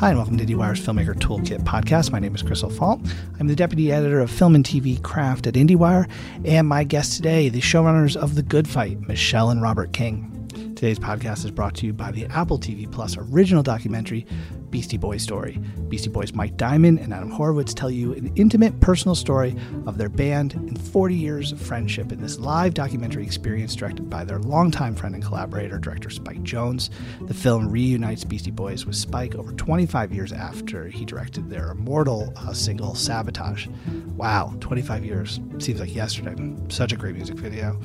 Hi, and welcome to IndieWire's Filmmaker Toolkit podcast. My name is Chris O'Falt. I'm the deputy editor of film and TV craft at IndieWire, and my guests today, the showrunners of The Good Fight, Michelle and Robert King. Today's podcast is brought to you by the Apple TV Plus original documentary, Beastie Boys Story. Beastie Boys Mike Diamond and Adam Horovitz tell you an intimate personal story of their band and 40 years of friendship in this live documentary experience directed by their longtime friend and collaborator, director Spike Jonze. The film reunites Beastie Boys with Spike over 25 years after he directed their immortal uh, single Sabotage. Wow, 25 years. Seems like yesterday. Such a great music video.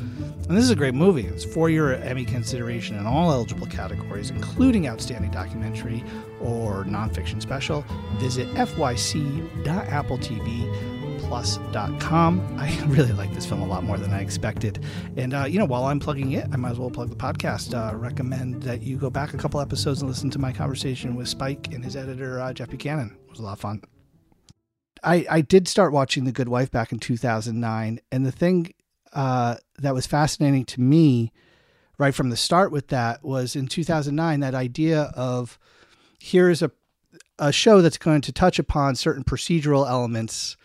And this is a great movie. It's four year Emmy consideration in all eligible categories, including Outstanding Documentary or Nonfiction Special. Visit fyc.appletv.plus.com. I really like this film a lot more than I expected. And, uh, you know, while I'm plugging it, I might as well plug the podcast. Uh, recommend that you go back a couple episodes and listen to my conversation with Spike and his editor, uh, Jeff Buchanan. It was a lot of fun. I, I did start watching The Good Wife back in 2009. And the thing uh, that was fascinating to me right from the start with that was in 2009 that idea of here's a a show that's going to touch upon certain procedural elements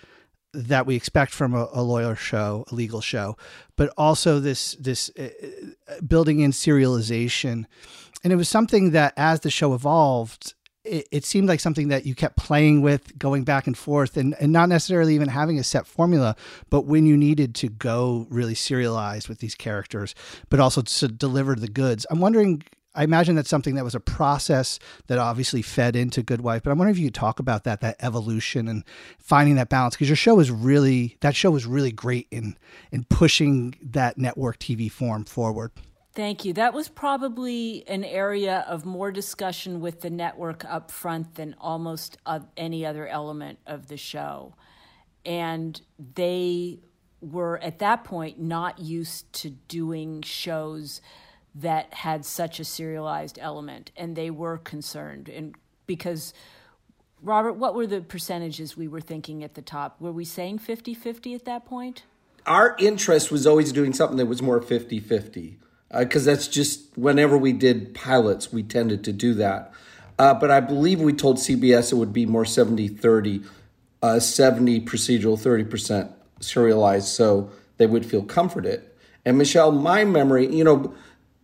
that we expect from a, a lawyer show, a legal show, but also this this uh, building in serialization, and it was something that as the show evolved, it, it, seemed like something that you kept playing with, going back and forth, and, and not necessarily even having a set formula, but when you needed to go really serialized with these characters, but also to deliver the goods. I'm wondering I imagine that's something that was a process that obviously fed into Good Wife. But I wonder if you could talk about that, that evolution and finding that balance, because your show was really that show was really great in in pushing that network TV form forward. Thank you. That was probably an area of more discussion with the network up front than almost any other element of the show. And they were at that point not used to doing shows that had such a serialized element, and they were concerned. And because, Robert, what were the percentages we were thinking at the top? Were we saying 50 50 at that point? Our interest was always doing something that was more 50 50, because uh, that's just whenever we did pilots, we tended to do that. Uh, but I believe we told CBS it would be more 70 30, uh, 70 procedural, 30% serialized, so they would feel comforted. And Michelle, my memory, you know,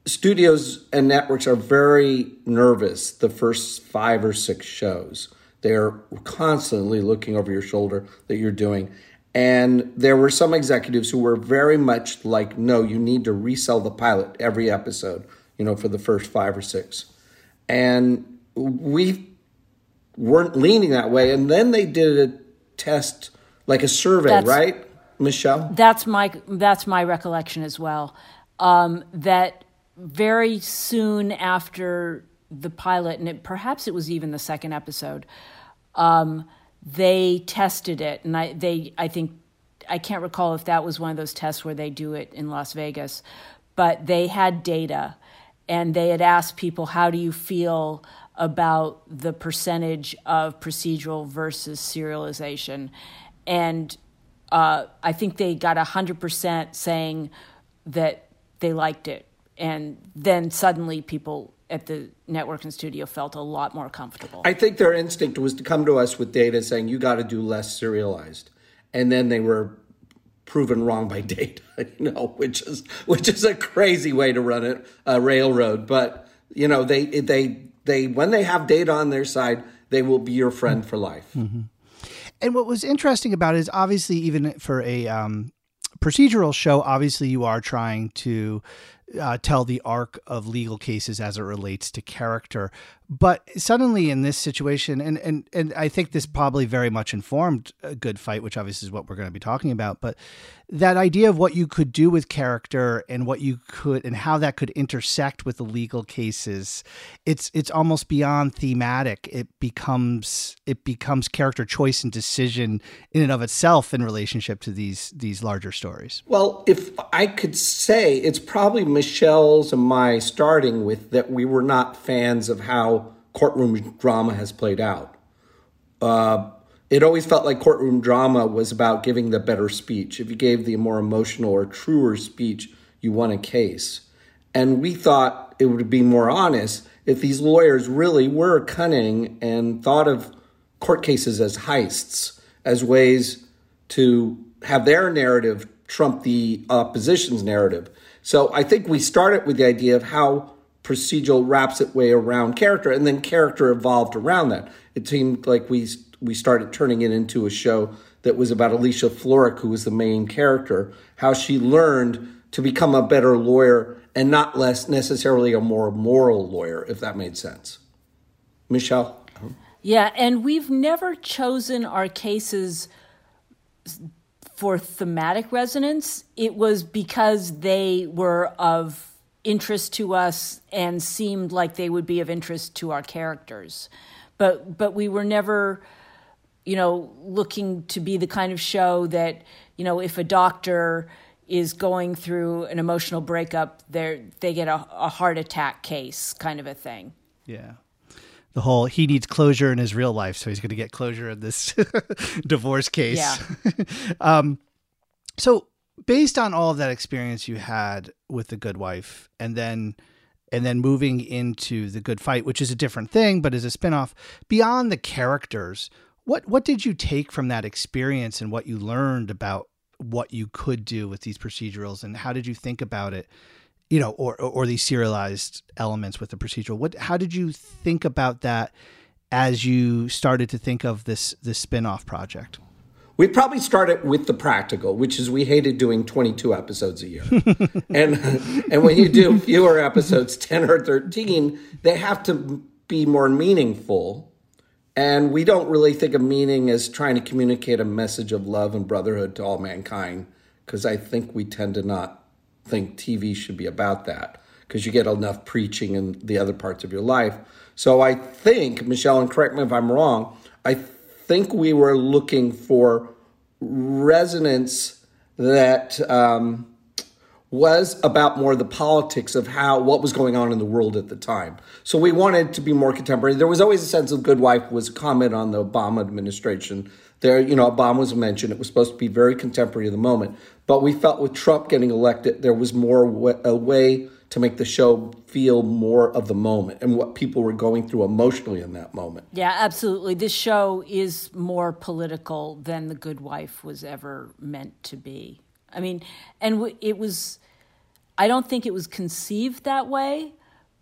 studios and networks are very nervous the first five or six shows. They're constantly looking over your shoulder that you're doing. And there were some executives who were very much like, no, you need to resell the pilot every episode, you know, for the first five or six. And we weren't leaning that way. And then they did a test, like a survey, that's, right, Michelle? That's my that's my recollection as well. Um, that very soon after the pilot, and it, perhaps it was even the second episode, um, they tested it, and I they I think I can't recall if that was one of those tests where they do it in Las Vegas, but they had data, and they had asked people, "How do you feel?" about the percentage of procedural versus serialization. And uh, I think they got 100% saying that they liked it and then suddenly people at the network and studio felt a lot more comfortable. I think their instinct was to come to us with data saying you got to do less serialized, and then they were proven wrong by data, you know, which is which is a crazy way to run it, a railroad. But you know, they they they when they have data on their side, they will be your friend for life. Mm-hmm. And what was interesting about it is obviously even for a um, procedural show, obviously you are trying to uh, tell the arc of legal cases as it relates to character. But suddenly in this situation, and, and, and I think this probably very much informed a good fight, which obviously is what we're going to be talking about. But that idea of what you could do with character and what you could and how that could intersect with the legal cases, it's it's almost beyond thematic. It becomes it becomes character choice and decision in and of itself in relationship to these these larger stories. Well, if I could say, it's probably Michelle's and my starting with that we were not fans of how courtroom drama has played out. Uh, it always felt like courtroom drama was about giving the better speech. If you gave the more emotional or truer speech, you won a case. And we thought it would be more honest if these lawyers really were cunning and thought of court cases as heists, as ways to have their narrative trump the opposition's narrative. So I think we started with the idea of how procedural wraps its way around character, and then character evolved around that. It seemed like we we started turning it into a show that was about Alicia Florrick, who was the main character, how she learned to become a better lawyer and not less necessarily a more moral lawyer, if that made sense. Michelle? Yeah, and we've never chosen our cases for thematic resonance. It was because they were of interest to us and seemed like they would be of interest to our characters. But but we were never you know looking to be the kind of show that you know if a doctor is going through an emotional breakup, they they get a, a heart attack case kind of a thing. Yeah. The whole he needs closure in his real life, so he's going to get closure in this divorce case. Yeah. um, so based on all of that experience you had with the Good Wife, and then and then moving into the Good Fight, which is a different thing, but is a spinoff. Beyond the characters, what what did you take from that experience and what you learned about what you could do with these procedurals and how did you think about it you know or or these serialized elements with the procedural what how did you think about that as you started to think of this this spin-off project we probably started with the practical, which is we hated doing 22 episodes a year. and and when you do fewer episodes, 10 or 13, they have to be more meaningful. And we don't really think of meaning as trying to communicate a message of love and brotherhood to all mankind, because I think we tend to not think TV should be about that, because you get enough preaching in the other parts of your life. So I think, Michelle, and correct me if I'm wrong, I think we were looking for resonance that. Um, was about more the politics of how what was going on in the world at the time. So we wanted to be more contemporary. There was always a sense of Good Wife was a comment on the Obama administration. There, you know, Obama was mentioned. It was supposed to be very contemporary of the moment. But we felt with Trump getting elected, there was more a way to make the show feel more of the moment and what people were going through emotionally in that moment. Yeah, absolutely. This show is more political than The Good Wife was ever meant to be. I mean, and it was, I don't think it was conceived that way,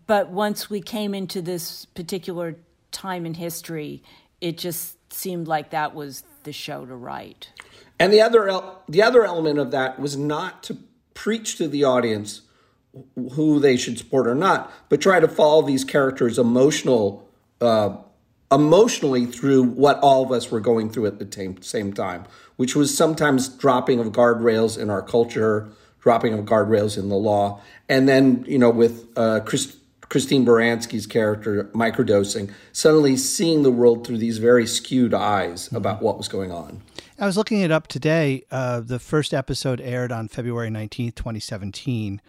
but once we came into this particular time in history, it just seemed like that was the show to write. And the other the other element of that was not to preach to the audience who they should support or not, but try to follow these characters' emotional uh, emotionally through what all of us were going through at the same time, which was sometimes dropping of guardrails in our culture, dropping of guardrails in the law, and then you know with uh, Chris, Christine Baranski's character microdosing, suddenly seeing the world through these very skewed eyes about what was going on. I was looking it up today. Uh, the first episode aired on February 19th, 2017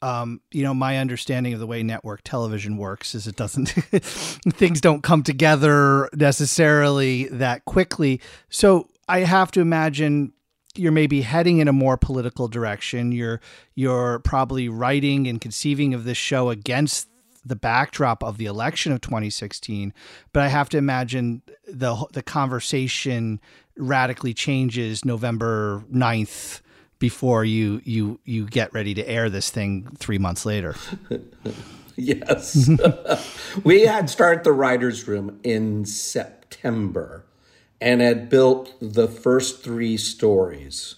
um, you know, my understanding of the way network television works is it doesn't, things don't come together necessarily that quickly. So I have to imagine you're maybe heading in a more political direction. You're you're probably writing and conceiving of this show against the backdrop of the election of 2016. But I have to imagine the the conversation radically changes November 9th before you you you get ready to air this thing three months later. yes, we had started the writers' room in September, and had built the first three stories,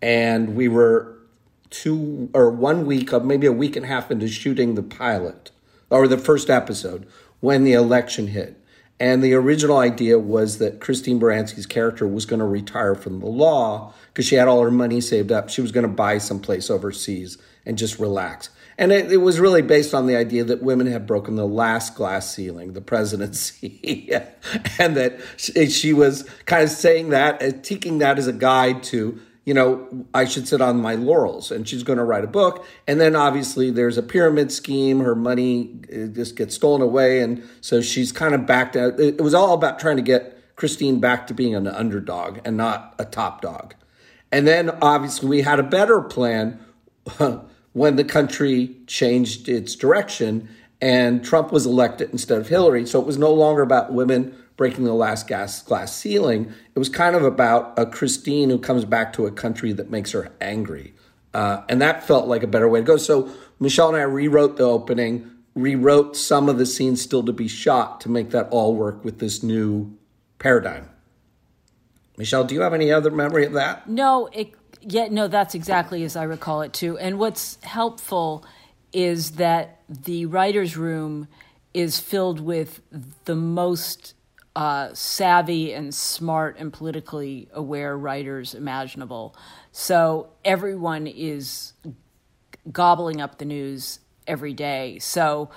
and we were two or one week of maybe a week and a half into shooting the pilot or the first episode when the election hit. And the original idea was that Christine Baranski's character was going to retire from the law because she had all her money saved up. She was going to buy someplace overseas and just relax. And it, it, was really based on the idea that women have broken the last glass ceiling, the presidency, and that she, she, was kind of saying that, uh, taking that as a guide to, you know, I should sit on my laurels. And she's going to write a book. And then obviously there's a pyramid scheme. Her money uh, just gets stolen away. And so she's kind of backed out. It was all about trying to get Christine back to being an underdog and not a top dog. And then obviously we had a better plan when the country changed its direction and Trump was elected instead of Hillary. So it was no longer about women breaking the last gas glass ceiling. It was kind of about a Christine who comes back to a country that makes her angry. Uh, and that felt like a better way to go. So Michelle and I rewrote the opening, rewrote some of the scenes still to be shot to make that all work with this new paradigm. Michelle, do you have any other memory of that? No, it, yeah, no, that's exactly as I recall it too. And what's helpful is that the writer's room is filled with the most uh, savvy and smart and politically aware writers imaginable. So everyone is gobbling up the news every day. So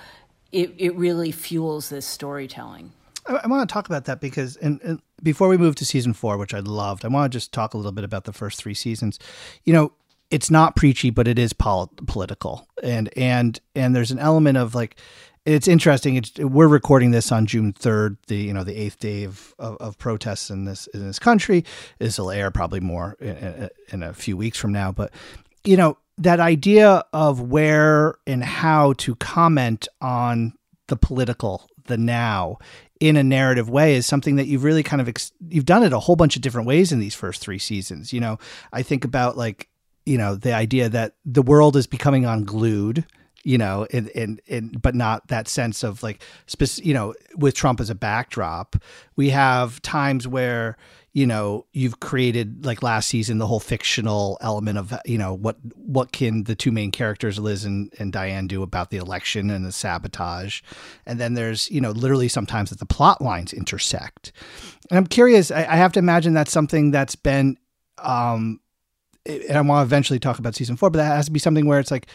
it, it really fuels this storytelling. I, I want to talk about that because, and, and, before we move to season four, which I loved, I want to just talk a little bit about the first three seasons. You know, it's not preachy, but it is pol- political, and and and there's an element of like it's interesting. It's, we're recording this on June third, the you know the eighth day of, of, of, protests in this in this country. This will air probably more in, in a few weeks from now, but you know that idea of where and how to comment on the political, the now, in a narrative way is something that you've really kind of ex- you've done it a whole bunch of different ways in these first three seasons. You know, I think about like you know the idea that the world is becoming unglued you know and and, and but not that sense of like you know with trump as a backdrop we have times where you know you've created like last season the whole fictional element of you know what what can the two main characters liz and, and diane do about the election and the sabotage? And then there's you know literally sometimes that the plot lines intersect. And i'm curious i, I have to imagine that's something that's been um and i want to eventually talk about season four but that has to be something where it's like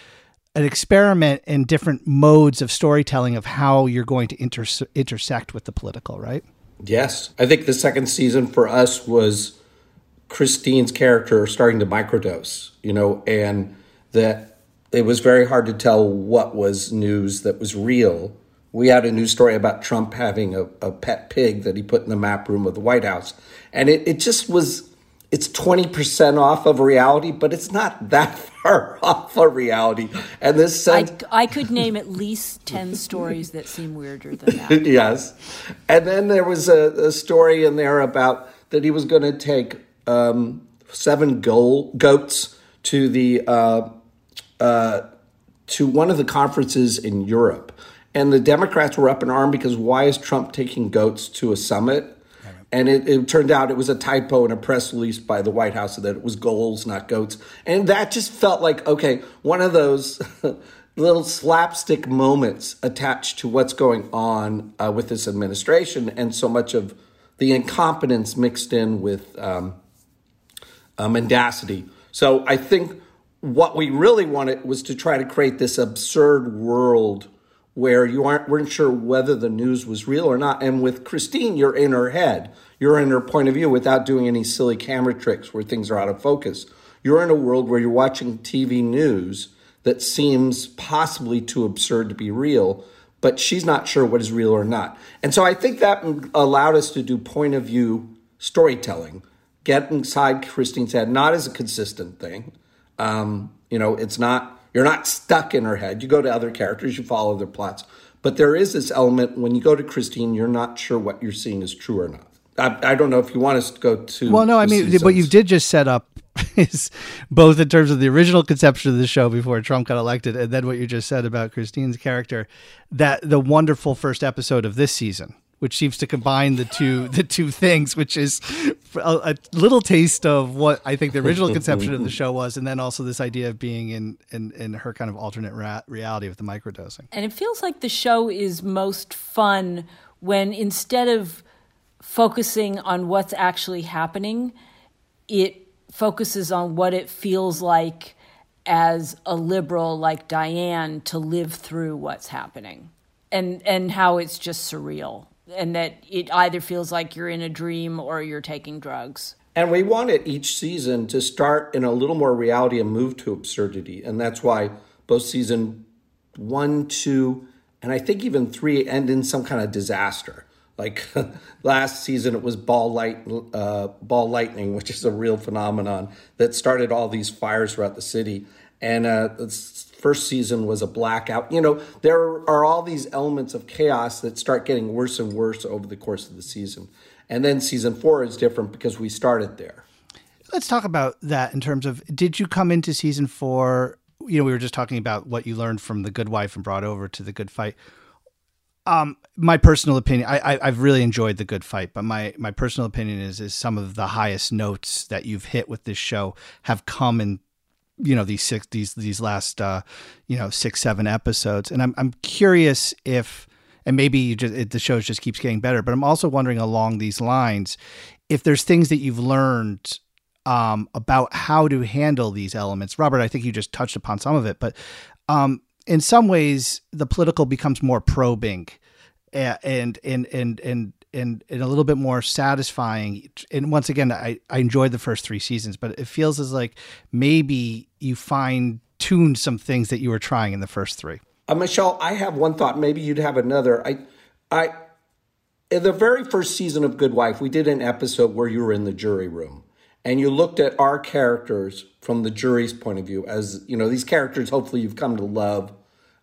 an experiment in different modes of storytelling of how you're going to inter- intersect with the political right Yes. I think the second season for us was Christine's character starting to microdose, you know, and that it was very hard to tell what was news that was real. We had a news story about Trump having a, a pet pig that he put in the map room of the White House. And it, it just was it's 20% off of reality, but it's not that far off a reality. And this sense. I, I could name at least 10 stories that seem weirder than that. yes. And then there was a, a, story in there about that he was going to take um, seven goal, goats to the. Uh, uh, to one of the conferences in Europe. And the Democrats were up in arms because why is Trump taking goats to a summit? And it, it, turned out it was a typo in a press release by the White House that it was goals, not goats. And that just felt like, okay, one of those little slapstick moments attached to what's going on uh, with this administration and so much of the incompetence mixed in with um, uh, mendacity. So I think what we really wanted was to try to create this absurd world where you aren't weren't sure whether the news was real or not. And with Christine, you're in her head. You're in her point of view without doing any silly camera tricks where things are out of focus. You're in a world where you're watching TV news that seems possibly too absurd to be real, but she's not sure what is real or not. And so I think that allowed us to do point of view storytelling, get inside Christine's head, not as a consistent thing. Um, you know, it's not you're not stuck in her head. You go to other characters, you follow their plots. But there is this element when you go to Christine, you're not sure what you're seeing is true or not. I, I don't know if you want us to go to. Well, no, I mean, seasons. what you did just set up is both in terms of the original conception of the show before Trump got elected, and then what you just said about Christine's character, that the wonderful first episode of this season which seems to combine the two the two things, which is a, a, little taste of what I think the original conception of the show was, and then also this idea of being in in, in her kind of alternate ra- reality with the microdosing. And it feels like the show is most fun when instead of focusing on what's actually happening, it focuses on what it feels like as a liberal like Diane to live through what's happening and and how it's just surreal and that it either feels like you're in a dream or you're taking drugs. And we wanted each season to start in a little more reality and move to absurdity. And that's why both season one, two, and I think even three end in some kind of disaster. Like last season, it was ball light, uh, ball lightning, which is a real phenomenon that started all these fires throughout the city. And uh, first season was a blackout. You know, there are all these elements of chaos that start getting worse and worse over the course of the season. And then season four is different because we started there. Let's talk about that in terms of did you come into season four? You know, we were just talking about what you learned from The Good Wife and brought over to The Good Fight. Um, my personal opinion, I, have really enjoyed The Good Fight, but my, my personal opinion is is some of the highest notes that you've hit with this show have come in, you know, these six these these last uh, you know six seven episodes, and I'm I'm curious if and maybe you just it, the show just keeps getting better, but I'm also wondering along these lines if there's things that you've learned um, about how to handle these elements. Robert, I think you just touched upon some of it, but um, in some ways, the political becomes more probing and and and and and and, a little bit more satisfying. And once again, I, I enjoyed the first three seasons, but it feels as like maybe you fine tuned some things that you were trying in the first three. Uh, Michelle, I have one thought. Maybe you'd have another. I, I, in the very first season of Good Wife, we did an episode where you were in the jury room and you looked at our characters from the jury's point of view as you know these characters hopefully you've come to love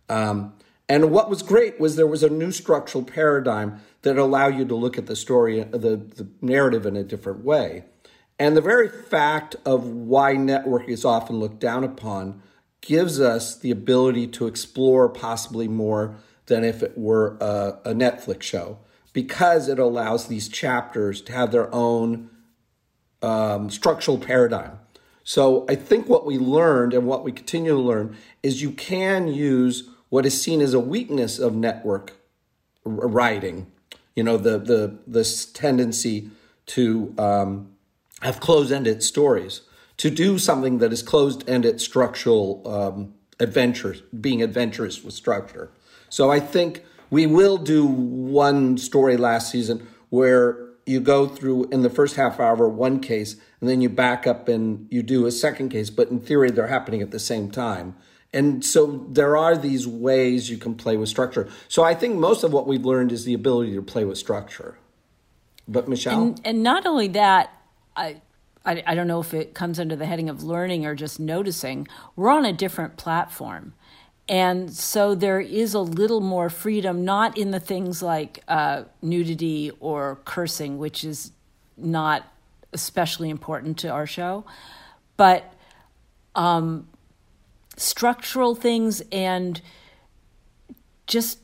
um, and what was great was there was a new structural paradigm that allowed you to look at the story the, the narrative in a different way and the very fact of why network is often looked down upon gives us the ability to explore possibly more than if it were a, a netflix show because it allows these chapters to have their own um, structural paradigm. So I think what we learned and what we continue to learn is you can use what is seen as a weakness of network writing. You know, the the this tendency to um, have closed-ended stories, to do something that is closed-ended structural um, adventures, being adventurous with structure. So I think we will do one story last season where you go through in the first half hour one case and then you back up and you do a second case but in theory they're happening at the same time. And so there are these ways you can play with structure. So i think most of what we've learned is the ability to play with structure. But michelle? And, and not only that I, I i don't know if it comes under the heading of learning or just noticing. We're on a different platform. And so there is a little more freedom, not in the things like uh, nudity or cursing, which is not especially important to our show, but um, structural things and just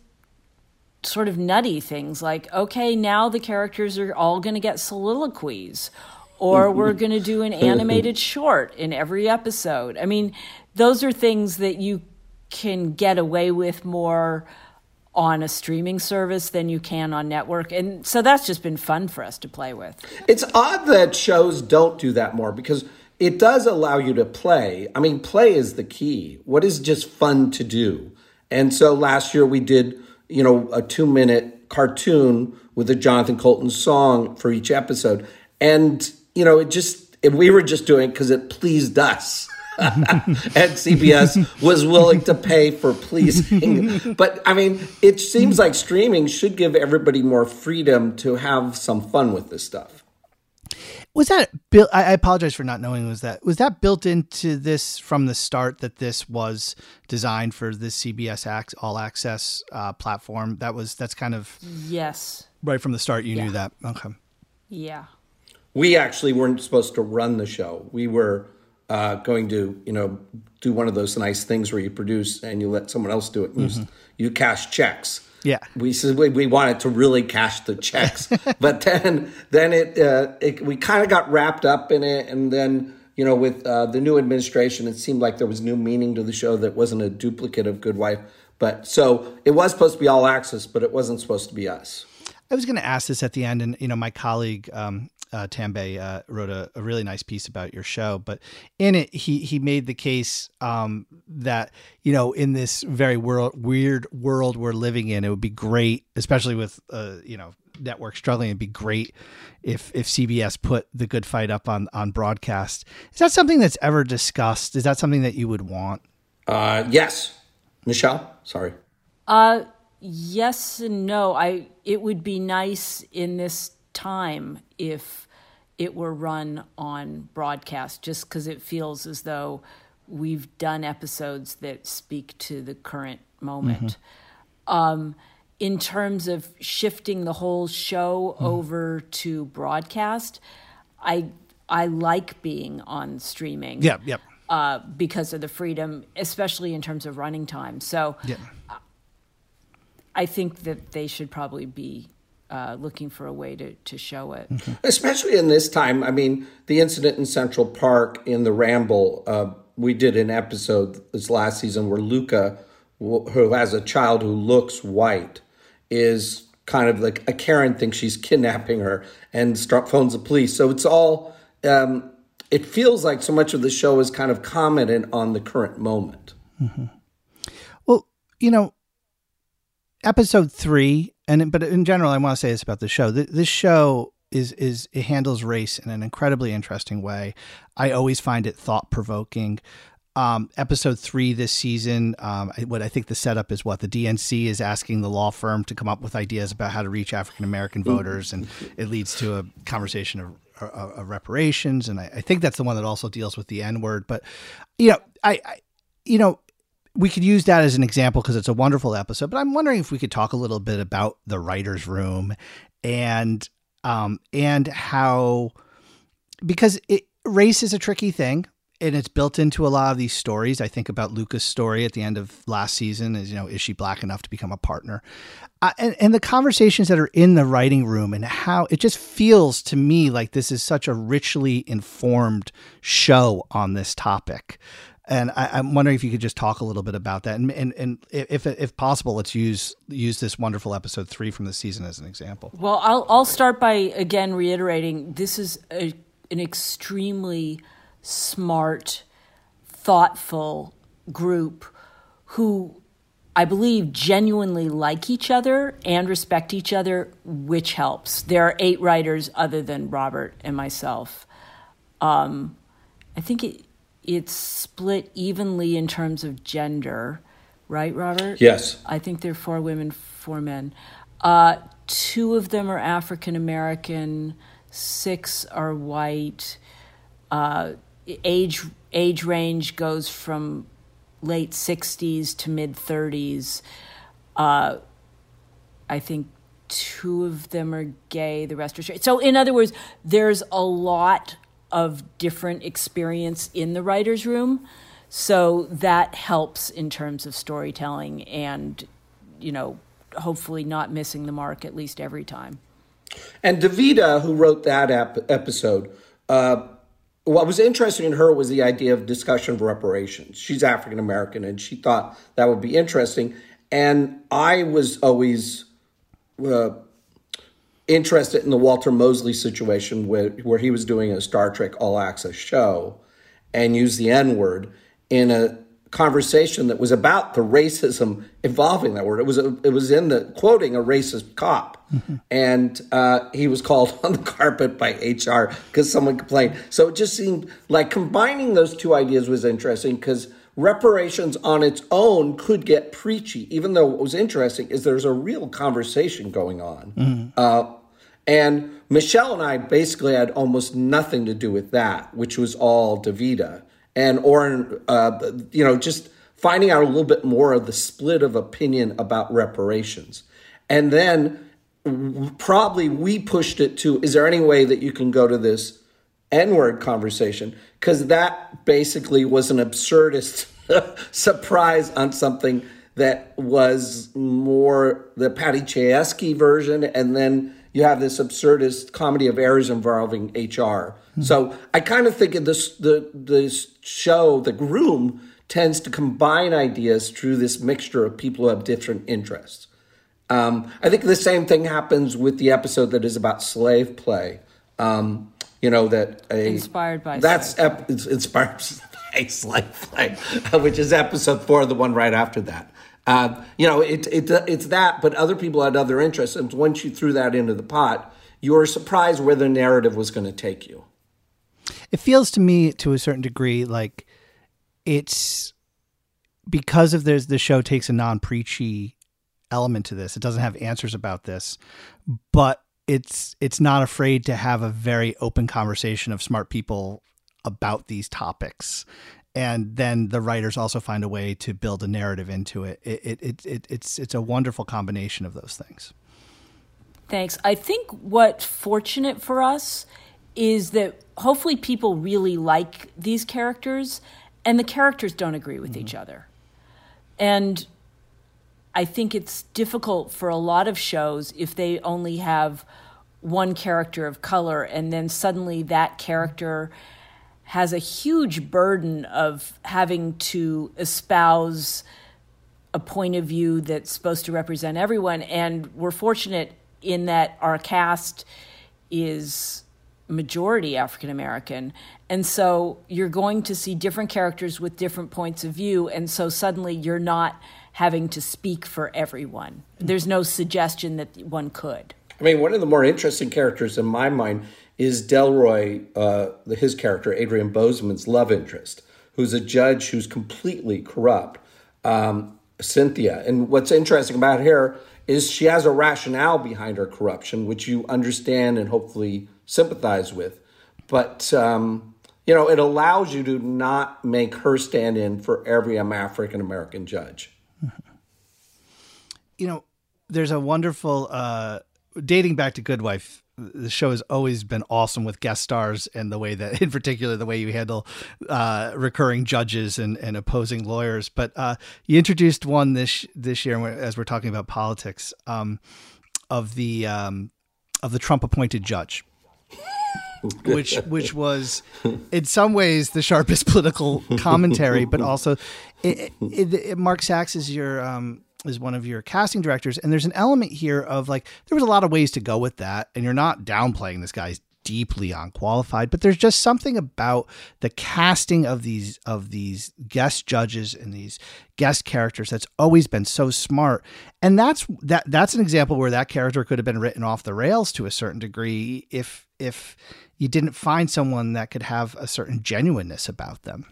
sort of nutty things like, okay, now the characters are all going to get soliloquies, or mm-hmm. we're going to do an animated mm-hmm. short in every episode. I mean, those are things that you can get away with more on a streaming service than you can on network. And so that's just been fun for us to play with. It's odd that shows don't do that more because it does allow you to play. I mean, play is the key. What is just fun to do? And so last year we did, you know, a two minute cartoon with a Jonathan Coulton song for each episode. And, you know, it just, if we were just doing it because it pleased us. and CBS was willing to pay for pleasing. But I mean, it seems like streaming should give everybody more freedom to have some fun with this stuff. Was that built? I apologize for not knowing. Was that was that built into this from the start that this was designed for this CBS All Access uh, platform? That was that's kind of yes. Right from the start, you yeah. knew that. Okay. Yeah. We actually weren't supposed to run the show. We were uh, going to you know do one of those nice things where you produce and you let someone else do it. And mm-hmm. you, you cash checks. Yeah, we said we, we wanted to really cash the checks, but then then it, uh, it we kind of got wrapped up in it, and then you know with uh, the new administration, it seemed like there was new meaning to the show that wasn't a duplicate of Good Wife. But so it was supposed to be all access, but it wasn't supposed to be us. I was going to ask this at the end, and you know, my colleague um, uh, Tambay uh, wrote a, a, really nice piece about your show, but in it he he made the case um, that you know in this very world weird world we're living in, it would be great, especially with uh, you know network struggling. It'd be great if if CBS put the Good Fight up on on broadcast. Is that something that's ever discussed? Is that something that you would want? Uh, yes, Michelle. Sorry. Uh, yes and no. I it would be nice in this time if it were run on broadcast, just because it feels as though we've done episodes that speak to the current moment. Mm-hmm. Um, in terms of shifting the whole show mm-hmm. over to broadcast, I I like being on streaming. Yeah, yep. Uh, because of the freedom, especially in terms of running time. So, yeah. I think that they should probably be uh, looking for a way to, to show it. Mm-hmm. Especially in this time. I mean, the incident in Central Park in the Ramble, uh, we did an episode this last season where Lucca, who has a child who looks white, is kind of like a Karen thinks she's kidnapping her and start phones the police. So it's all, um, it feels like so much of the show is kind of commented on the current moment. Mm-hmm. Well, you know, episode three, and but in general, I want to say this about the show. This show is is it handles race in an incredibly interesting way. I always find it thought provoking. Um, episode three this season, um, what I think the setup is what the DNC is asking the law firm to come up with ideas about how to reach African American voters, and it leads to a conversation of, of, of reparations. And I, I, think that's the one that also deals with the N word. But you know, I, I you know, we could use that as an example because it's a wonderful episode. But I'm wondering if we could talk a little bit about the writers' room and um, and how because it, race is a tricky thing and it's built into a lot of these stories. I think about Lucca's story at the end of last season is, you know, is she black enough to become a partner? Uh, and, and the conversations that are in the writing room and how it just feels to me like this is such a richly informed show on this topic. And I, am wondering if you could just talk a little bit about that, and, and and if if possible, let's use use this wonderful episode three from the season as an example. Well, I'll I'll start by again reiterating this is a, an extremely smart, thoughtful group who I believe genuinely like each other and respect each other, which helps. There are eight writers other than Robert and myself. Um, I think it it's split evenly in terms of gender, right, Robert? Yes. I think there are four women, four men. Uh, two of them are African American, six are white. Uh, age age range goes from late 60s to mid 30s. Uh, I think two of them are gay, the rest are straight. So, in other words, there's a lot of different experience in the writer's room. So that helps in terms of storytelling and, you know, hopefully not missing the mark at least every time. And Davita, who wrote that ep- episode, uh, what was interesting in her was the idea of discussion of reparations. She's African American, and she thought that would be interesting. And I was always uh, interested in the Walter Mosley situation where, where he was doing a Star Trek All Access show and used the N word in a conversation that was about the racism involving that word. It was a, it was in the quoting a racist cop, mm-hmm. and uh, he was called on the carpet by HR because someone complained. So it just seemed like combining those two ideas was interesting because reparations on its own could get preachy. Even though what was interesting is there's a real conversation going on. Mm-hmm. Uh, and Michelle and I basically had almost nothing to do with that, which was all Davita. And Oren, uh, you know, just finding out a little bit more of the split of opinion about reparations. And then probably we pushed it to is there any way that you can go to this N word conversation? Because that basically was an absurdist surprise on something that was more the Paddy Chayefsky version and then you have this absurdist comedy of errors involving HR. Mm-hmm. So I kind of think of this the this show, The Groom, tends to combine ideas through this mixture of people who have different interests. Um, I think the same thing happens with the episode that is about slave play. Um, you know that a, inspired by that's ep- inspired by slave play, which is episode four, the one right after that. Uh, you know, it, it, it's that, but other people had other interests. And once you threw that into the pot, you were surprised where the narrative was going to take you. It feels to me, to a certain degree, like it's because of there's the show takes a non preachy element to this. It doesn't have answers about this, but it's it's not afraid to have a very open conversation of smart people about these topics and then the writers also find a way to build a narrative into it. It, it, it, it it's it's a wonderful combination of those things. Thanks. I think what's fortunate for us is that hopefully people really like these characters and the characters don't agree with mm-hmm. each other. And I think it's difficult for a lot of shows if they only have one character of color and then suddenly that character has a huge burden of having to espouse a point of view that's supposed to represent everyone and we're fortunate in that our cast is majority African American. And so you're going to see different characters with different points of view. And so suddenly you're not having to speak for everyone. There's no suggestion that one could. I mean, one of the more interesting characters in my mind is Delroy, uh, his character, Adrian Boseman's love interest, who's a judge who's completely corrupt. Um, Cynthia. And what's interesting about her is she has a rationale behind her corruption, which you understand and hopefully sympathize with. But, um, you know, it allows you to not make her stand in for every African American judge. You know, there's a wonderful, uh, dating back to Good Wife, the show has always been awesome with guest stars and the way that, in particular, the way you handle uh, recurring judges and, and opposing lawyers. But uh, you introduced one this this year as we're talking about politics um, of the um, of the Trump appointed judge. which which was in some ways the sharpest political commentary, but also it, it, it, Mark Saks is your um, is one of your casting directors, and there's an element here of like there was a lot of ways to go with that, and you're not downplaying this guy's deeply unqualified, but there's just something about the casting of these of these guest judges and these guest characters that's always been so smart. And that's that that's an example where that character could have been written off the rails to a certain degree if if you didn't find someone that could have a certain genuineness about them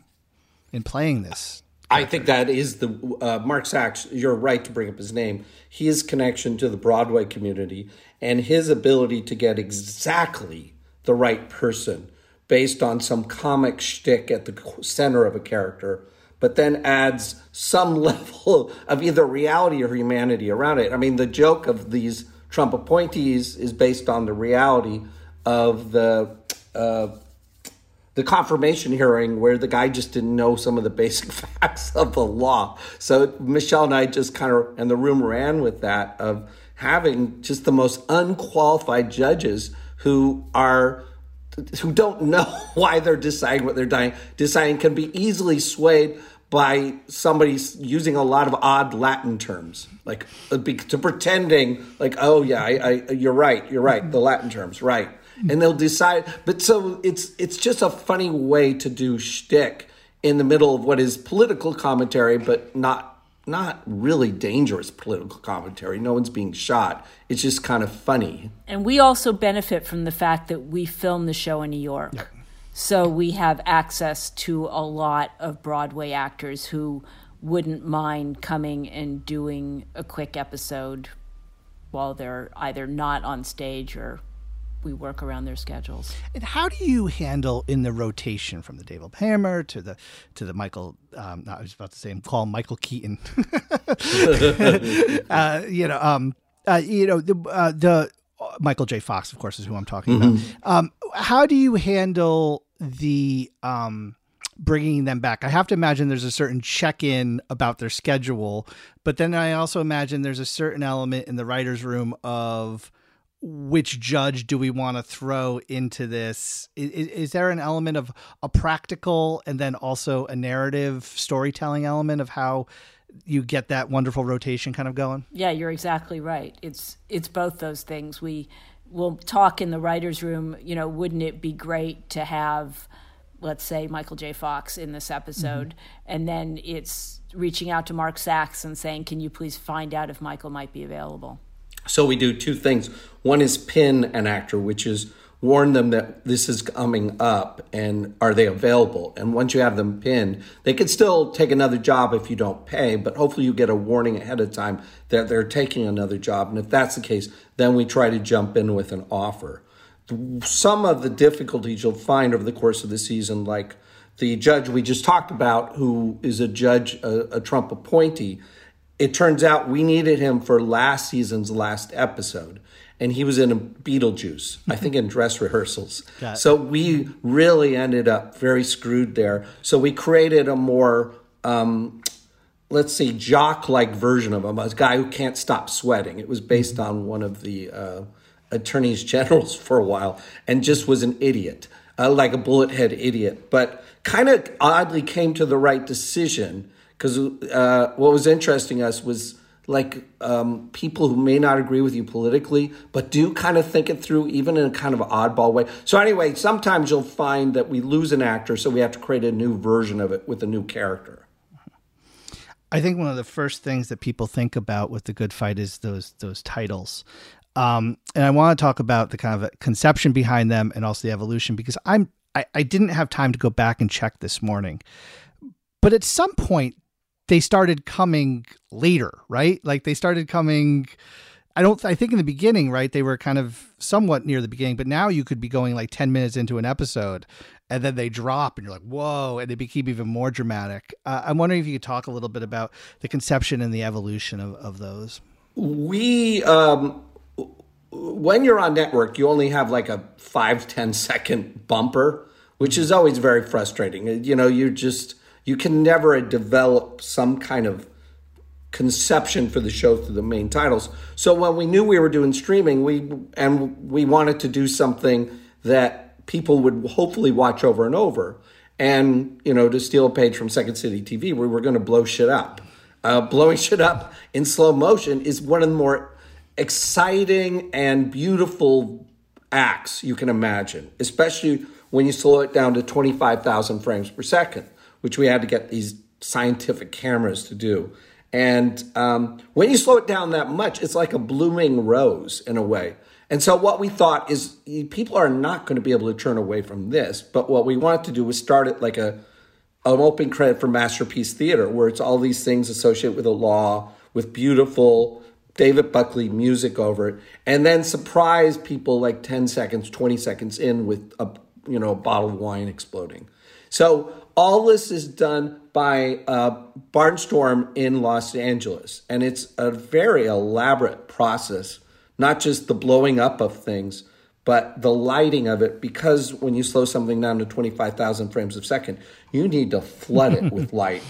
in playing this I think that is the uh, Mark Saks. You're right to bring up his name. His connection to the Broadway community and his ability to get exactly the right person based on some comic shtick at the center of a character, but then adds some level of either reality or humanity around it. I mean, the joke of these Trump appointees is based on the reality of the uh, the confirmation hearing where the guy just didn't know some of the basic facts of the law. So Michelle and I just kind of, and the room ran with that of having just the most unqualified judges who are who don't know why they're deciding what they're dying, deciding can be easily swayed by somebody using a lot of odd Latin terms, like uh, to pretending like, oh yeah, I, I, you're right, you're right, the Latin terms, right and they'll decide. But so it's it's just a funny way to do shtick in the middle of what is political commentary, but not not really dangerous political commentary. No one's being shot. It's just kind of funny. And we also benefit from the fact that we film the show in New York. Yep. So we have access to a lot of Broadway actors who wouldn't mind coming and doing a quick episode while they're either not on stage or we work around their schedules. And how do you handle in the rotation from the David Paymer to the to the Michael? Um, I was about to say call him Michael Keaton. uh, you know, um, uh, you know the uh, the uh, Michael J. Fox, of course, is who I'm talking mm-hmm. about. Um, how do you handle the um, bringing them back. I have to imagine there's a certain check in about their schedule, but then I also imagine there's a certain element in the writer's room of which judge do we want to throw into this? Is, is, there an element of a practical and then also a narrative storytelling element of how you get that wonderful rotation kind of going? Yeah, you're exactly right. It's it's both those things. We will talk in the writers' room. You know, wouldn't it be great to have, let's say, Michael J. Fox in this episode, mm-hmm. and then it's reaching out to Mark Saks and saying, "Can you please find out if Michael might be available?" So we do two things. One is pin an actor, which is warn them that this is coming up and are they available? And once you have them pinned, they could still take another job if you don't pay, but hopefully you get a warning ahead of time that they're taking another job. And if that's the case, then we try to jump in with an offer. Some of the difficulties you'll find over the course of the season, like the judge we just talked about, who is a judge, a, a Trump appointee, it turns out we needed him for last season's last episode. And he was in Beetlejuice, I think in dress rehearsals. So we really ended up very screwed there. So we created a more, um, let's say, jock like version of him, a guy who can't stop sweating. It was based on one of the uh, attorneys generals for a while and just was an idiot, uh, like a bullet head idiot. But kind of oddly came to the right decision because uh, what was interesting us was like um, people who may not agree with you politically, but do kind of think it through, even in a kind of oddball way. So anyway, sometimes you'll find that we lose an actor, so we have to create a new version of it with a new character. I think one of the first things that people think about with the Good Fight is those those titles. Um, and I want to talk about the kind of conception behind them and also the evolution because I'm I, I didn't have time to go back and check this morning. But at some point they started coming later, right? Like they started coming I don't I think in the beginning, right, they were kind of somewhat near the beginning, but now you could be going like 10 minutes into an episode and then they drop and you're like, "Whoa," and they became even more dramatic. Uh, I'm wondering if you could talk a little bit about the conception and the evolution of, of those. We um when you're on network, you only have like a five ten second bumper, which is always very frustrating. You know, you just you can never develop some kind of conception for the show through the main titles. So when we knew we were doing streaming, we and we wanted to do something that people would hopefully watch over and over. And you know, to steal a page from Second City TV, we were going to blow shit up. Uh, blowing shit up in slow motion is one of the more exciting and beautiful acts you can imagine, especially when you slow it down to 25,000 frames per second, which we had to get these scientific cameras to do. And um, when you slow it down that much, it's like a blooming rose in a way. And so, what we thought is people are not going to be able to turn away from this. But what we wanted to do was start it like a an open credit for Masterpiece Theater, where it's all these things associated with the law, with beautiful David Buckley music over it, and then surprise people like 10 seconds, 20 seconds in with a you know a bottle of wine exploding. So all this is done by uh, Barnstorm in Los Angeles, and it's a very elaborate process. Not just the blowing up of things, but the lighting of it. Because when you slow something down to twenty five thousand frames a second, you need to flood it with light.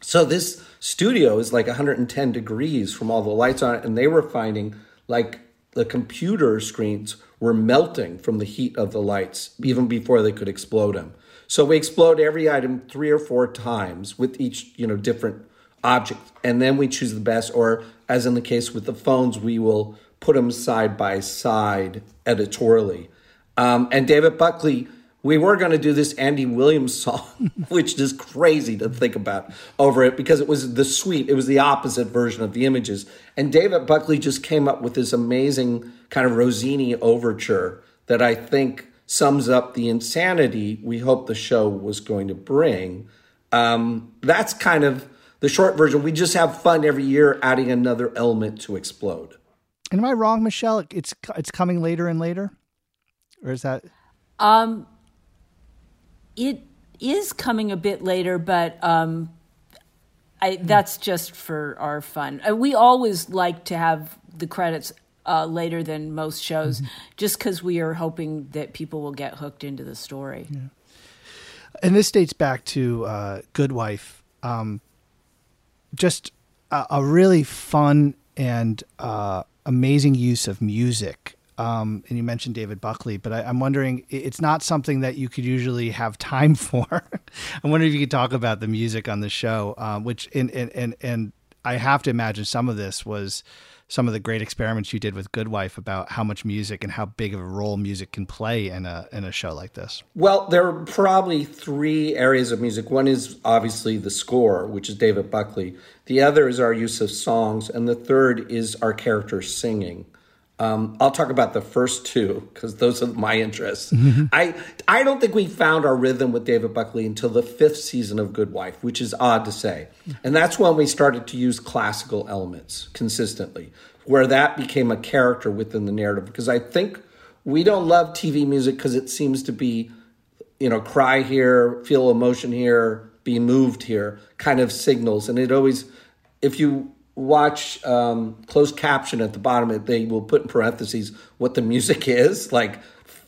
So this studio is like 110 degrees from all the lights on it, and they were finding like the computer screens were melting from the heat of the lights even before they could explode them. So we explode every item three or four times with each, you know, different object, and then we choose the best. Or as in the case with the phones, we will put them side by side editorially. Um, and David Buckley we were going to do this Andy Williams song, which is crazy to think about over it because it was the suite, it was the opposite version of the images. And David Buckley just came up with this amazing kind of Rossini overture that I think sums up the insanity we hope the show was going to bring. Um, that's kind of the short version. We just have fun every year adding another element to explode. Am I wrong, Michelle? It's it's coming later and later, or is that? Um, it is coming a bit later, but um, I, that's just for our fun. Uh, we always like to have the credits uh, later than most shows, mm-hmm. just because we are hoping that people will get hooked into the story. Yeah. And this dates back to uh, Good Wife. Um, just a, a, really fun and uh, amazing use of music um, and you mentioned David Buckley, but I, am wondering, it's not something that you could usually have time for. I'm wondering if you could talk about the music on the show, um, which, and, and, and, and I have to imagine some of this was some of the great experiments you did with Good Wife about how much music and how big of a role music can play in a in a show like this. Well, there are probably three areas of music. One is obviously the score, which is David Buckley. The other is our use of songs, and the third is our characters singing. Um, I'll talk about the first two because those are my interests. Mm-hmm. I I don't think we found our rhythm with David Buckley until the fifth season of Good Wife, which is odd to say, and that's when we started to use classical elements consistently, where that became a character within the narrative. Because I think we don't love TV music because it seems to be you know, cry here, feel emotion here, be moved here, kind of signals. And it always, if you watch um, closed caption at the bottom, they will put in parentheses what the music is, like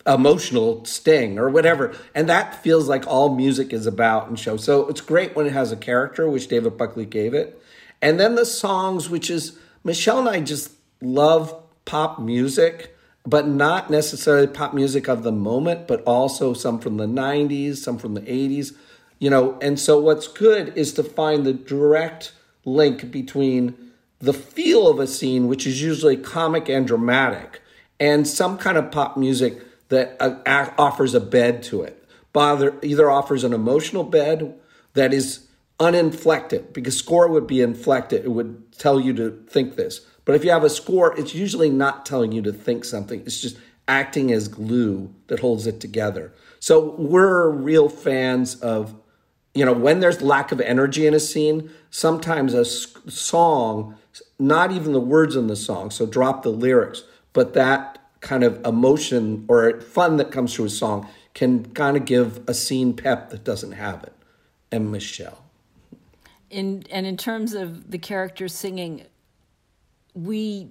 emotional sting or whatever. And that feels like all music is about and show. So it's great when it has a character, which David Buckley gave it. And then the songs, which is Michelle and I just love pop music but not necessarily pop music of the moment, but also some from the 90s, some from the 80s, you know. And so, what's good is to find the direct link between the feel of a scene, which is usually comic and dramatic, and some kind of pop music that uh, offers a bed to it. Bother, either offers an emotional bed that is uninflected, because score would be inflected, it would tell you to think this but if you have a score, it's usually not telling you to think something. It's just acting as glue that holds it together. So we're real fans of, you know, when there's lack of energy in a scene, sometimes a song, not even the words in the song, so drop the lyrics, but that kind of emotion or fun that comes through a song can kind of give a scene pep that doesn't have it. And Michelle. In and in terms of the characters singing, we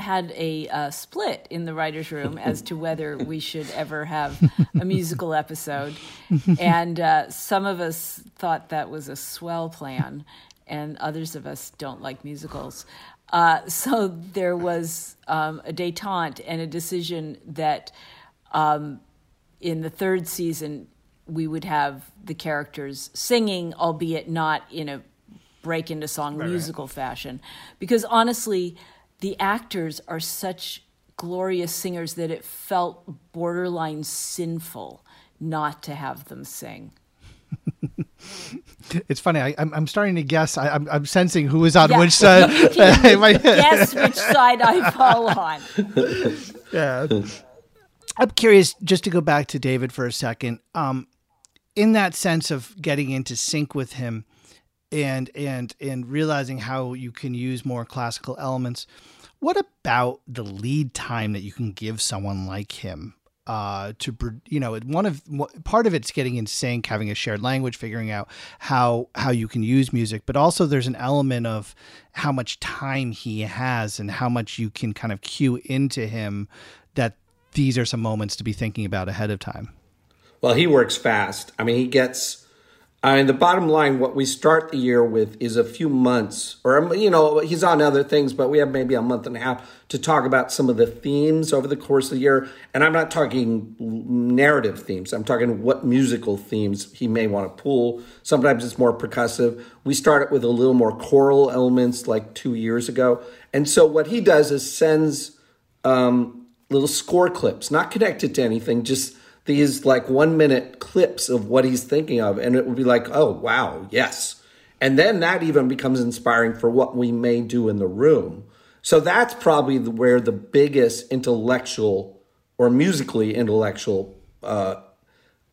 had a uh, split in the writers' room as to whether we should ever have a musical episode, and uh, some of us thought that was a swell plan, and others of us don't like musicals. Uh, so there was um, a detente and a decision that um, in the third season we would have the characters singing, albeit not in a break into song right, musical right. fashion. Because honestly, the actors are such glorious singers that it felt borderline sinful not to have them sing. it's funny. I, am starting to guess. I, am I'm, I'm sensing who is on yeah. which side. guess which side I fall on. Yeah. I'm curious. Just to go back to David for a second. Um, in that sense of getting into sync with him, and and and realizing how you can use more classical elements what about the lead time that you can give someone like him uh, to you know one of part of it's getting in sync having a shared language figuring out how how you can use music but also there's an element of how much time he has and how much you can kind of cue into him that these are some moments to be thinking about ahead of time. Well he works fast. I mean he gets I mean, the bottom line, what we start the year with is a few months, or, you know, he's on other things, but we have maybe a month and a half to talk about some of the themes over the course of the year. And I'm not talking narrative themes, I'm talking what musical themes he may want to pull. Sometimes it's more percussive. We start it with a little more choral elements like two years ago. And so what he does is sends um, little score clips, not connected to anything, just these like one minute clips of what he's thinking of, and it would be like, oh, wow, yes. And then that even becomes inspiring for what we may do in the room. So that's probably where the biggest intellectual or musically intellectual uh,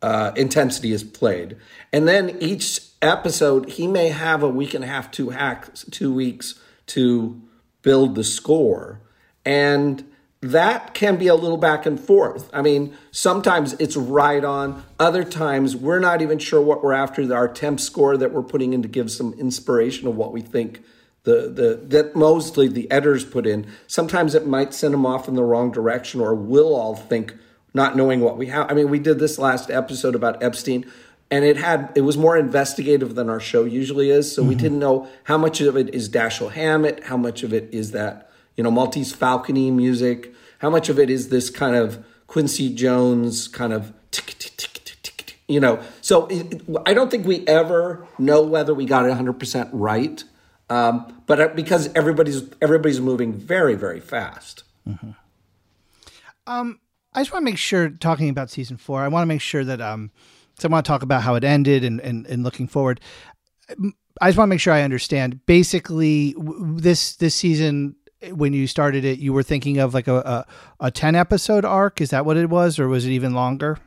uh, intensity is played. And then each episode, he may have a week and a half, two hacks, two weeks to build the score. And that can be a little back and forth. I mean, sometimes it's right on. Other times we're not even sure what we're after. Our temp score that we're putting in to give some inspiration of what we think the the that mostly the editors put in. Sometimes it might send them off in the wrong direction, or we'll all think not knowing what we have. I mean, we did this last episode about Epstein. And it had it was more investigative than our show usually is, so mm-hmm. we didn't know how much of it is Dashiell Hammett, how much of it is that you know, Maltese Falcony music? How much of it is this kind of Quincy Jones kind of tick, tick, tick, tick, tick, you know? So it, I don't think we ever know whether we got it 100% right. Um, but uh, because everybody's everybody's moving very very fast. Mm-hmm. Um, I just want to make sure talking about season four. I want to make sure that um, so I want to talk about how it ended and, and and looking forward. I just want to make sure I understand. Basically, this this season when you started it, you were thinking of like a, a, a 10 episode arc. Is that what it was, or was it even longer?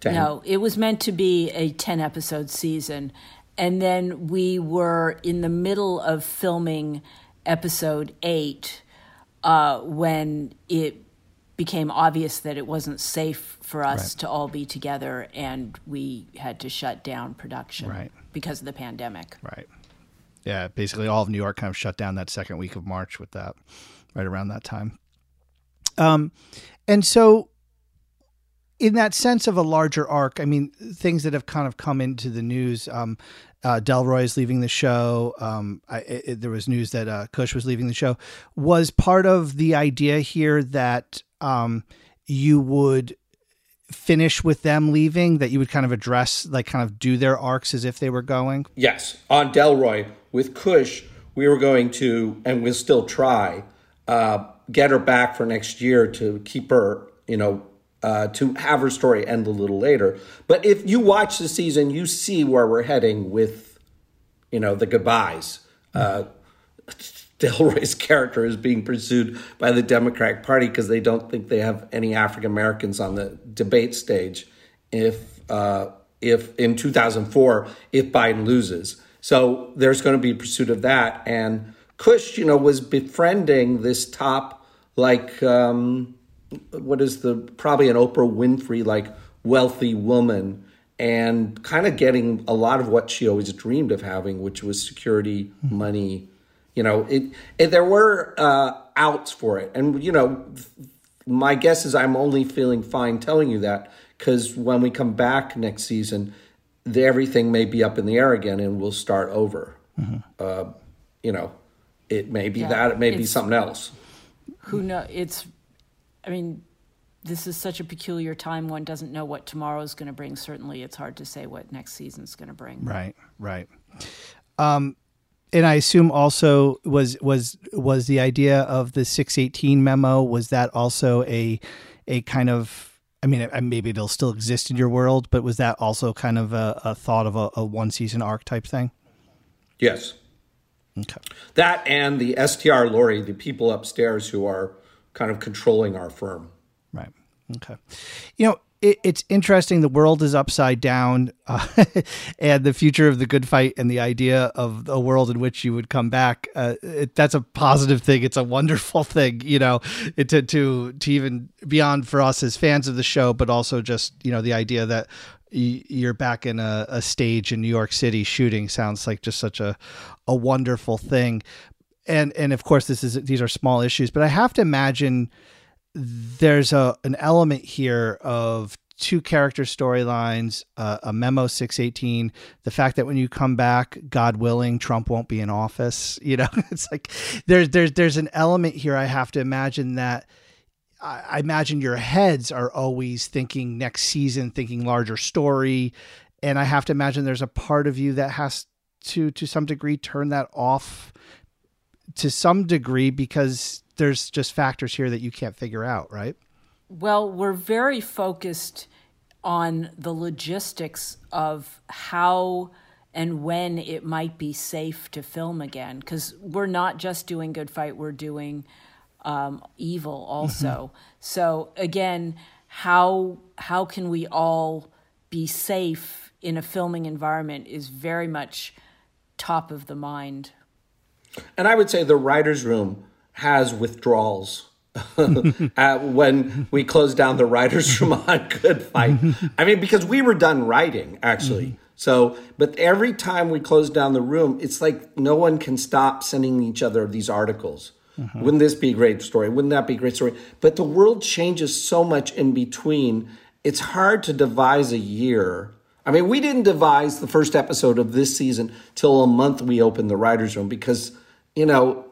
10. No, it was meant to be a 10 episode season. And then we were in the middle of filming episode eight uh, when it became obvious that it wasn't safe for us right. to all be together, and we had to shut down production right. because of the pandemic. Right. Yeah, basically all of New York kind of shut down that second week of March with that, right around that time. Um, and so in that sense of a larger arc, I mean, things that have kind of come into the news. Um, uh, Delroy is leaving the show. Um, I, it, there was news that uh, Cush was leaving the show. Was part of the idea here that um, you would finish with them leaving, that you would kind of address, like, kind of do their arcs as if they were going? Yes. On Delroy, with Cush, we were going to, and we'll still try, uh, get her back for next year to keep her, you know, uh, to have her story end a little later. But if you watch the season, you see where we're heading with, you know, the goodbyes. Uh, Delroy's character is being pursued by the Democratic Party because they don't think they have any African Americans on the debate stage. If uh, if in 2004, if Biden loses, so there's going to be pursuit of that. And Cush, you know, was befriending this top like. Um, what is the probably an Oprah Winfrey like wealthy woman and kind of getting a lot of what she always dreamed of having, which was security, mm-hmm. money. You know, it, it there were uh, outs for it, and you know, my guess is I'm only feeling fine telling you that because when we come back next season, the, everything may be up in the air again, and we'll start over. Mm-hmm. Uh, you know, it may be yeah, that, it may be something else. Who know? It's I mean, this is such a peculiar time. One doesn't know what tomorrow is going to bring. Certainly, it's hard to say what next season is going to bring. Right, right. Um, and I assume also was was was the idea of the six eighteen memo was that also a a kind of I mean maybe it'll still exist in your world, but was that also kind of a, a thought of a, a one season arc type thing? Yes. Okay. That and the STR Laurie, the people upstairs who are kind of controlling our firm. Right. Okay. You know, it, it's interesting. The world is upside down, uh, and the future of the good fight and the idea of a world in which you would come back. Uh, it, that's a positive thing. It's a wonderful thing, you know, to to to even beyond for us as fans of the show, but also just you know the idea that you're back in a, a stage in New York City shooting sounds like just such a a wonderful thing and and of course this is these are small issues, but I have to imagine there's a an element here of two character storylines, uh, a memo 618, the fact that when you come back, God willing, Trump won't be in office. You know, it's like there's there's there's an element here. I have to imagine that. I imagine your heads are always thinking next season, thinking larger story, and I have to imagine there's a part of you that has to to some degree turn that off to some degree because there's just factors here that you can't figure out, right? Well, we're very focused on the logistics of how and when it might be safe to film again because we're not just doing good fight we're doing um, evil also mm-hmm. so again how how can we all be safe in a filming environment is very much top of the mind and I would say the writer's room has withdrawals. uh, when we closed down the writers' room on Good Fight, I mean, because we were done writing actually. Mm-hmm. So, but every time we close down the room, it's like no one can stop sending each other these articles. Mm-hmm. Wouldn't this be a great story? Wouldn't that be a great story? But the world changes so much in between. It's hard to devise a year I mean, we didn't devise the first episode of this season till a month we opened the writers' room because you know,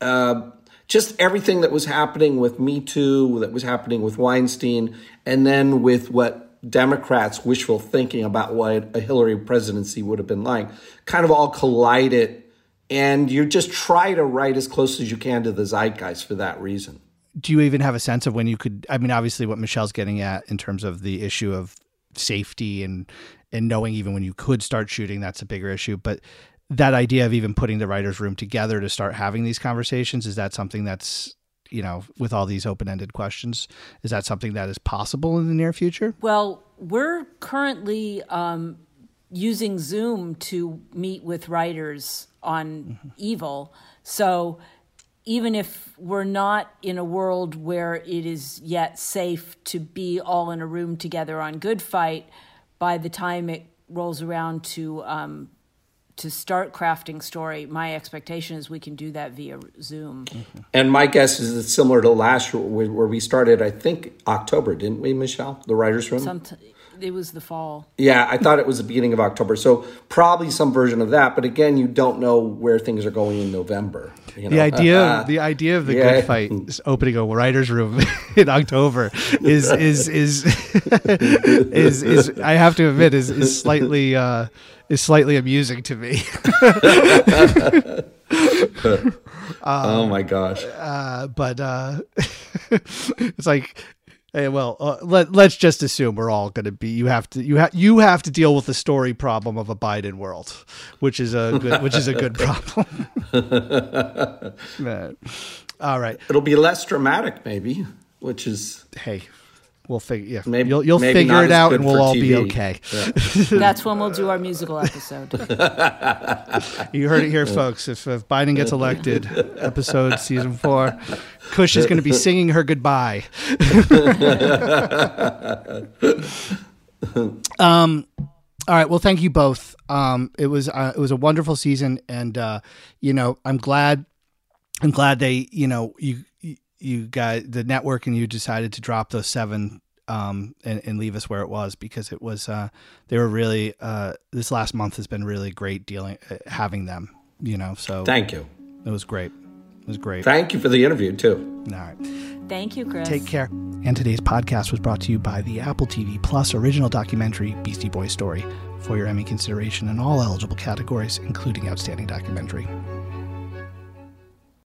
uh, just everything that was happening with Me Too, that was happening with Weinstein, and then with what Democrats' wishful thinking about what a Hillary presidency would have been like, kind of all collided. And you just try to write as close as you can to the zeitgeist for that reason. Do you even have a sense of when you could? I mean, obviously, what Michelle's getting at in terms of the issue of safety and and knowing even when you could start shooting, that's a bigger issue. But that idea of even putting the writers room together to start having these conversations is that something that's you know with all these open-ended questions is that something that is possible in the near future well we're currently um, using zoom to meet with writers on mm-hmm. evil so even if we're not in a world where it is yet safe to be all in a room together on Good Fight, by the time it rolls around to um, to start crafting story, my expectation is we can do that via Zoom. Mm-hmm. And my guess is it's similar to last year where we started, I think, October, didn't we, Michelle? The writer's room? Somet- it was the fall. Yeah, I thought it was the beginning of October. So probably some version of that. But again, you don't know where things are going in November. You know? The idea, the idea of the yeah. good fight opening a writers' room in October is is is is, is, I have to admit is is slightly uh, is slightly amusing to me. oh my gosh! Uh, but uh, it's like Hey, well, uh, let let's just assume we're all going to be. You have to you have you have to deal with the story problem of a Biden world, which is a good, which is a good problem. all right, it'll be less dramatic, maybe. Which is hey, we'll figure. Yeah, maybe you'll, you'll maybe figure it out, and we'll all TV. be okay. Yeah. That's when we'll do our musical episode. you heard it here, folks. If, if Biden gets elected, episode season four, Cush is going to be singing her goodbye. um. All right. Well, thank you both. Um, it was uh, it was a wonderful season, and uh, you know, I'm glad. I'm glad they, you know, you you guys, the network, and you decided to drop those seven um, and, and, leave us where it was because it was uh, they were really uh, this last month has been really great dealing uh, having them. You know, so thank you. It was great. It was great. Thank you for the interview too. All right. Thank you, Chris. Take care. And today's podcast was brought to you by the Apple TV Plus original documentary Beastie Boy Story for your Emmy consideration in all eligible categories, including Outstanding Documentary.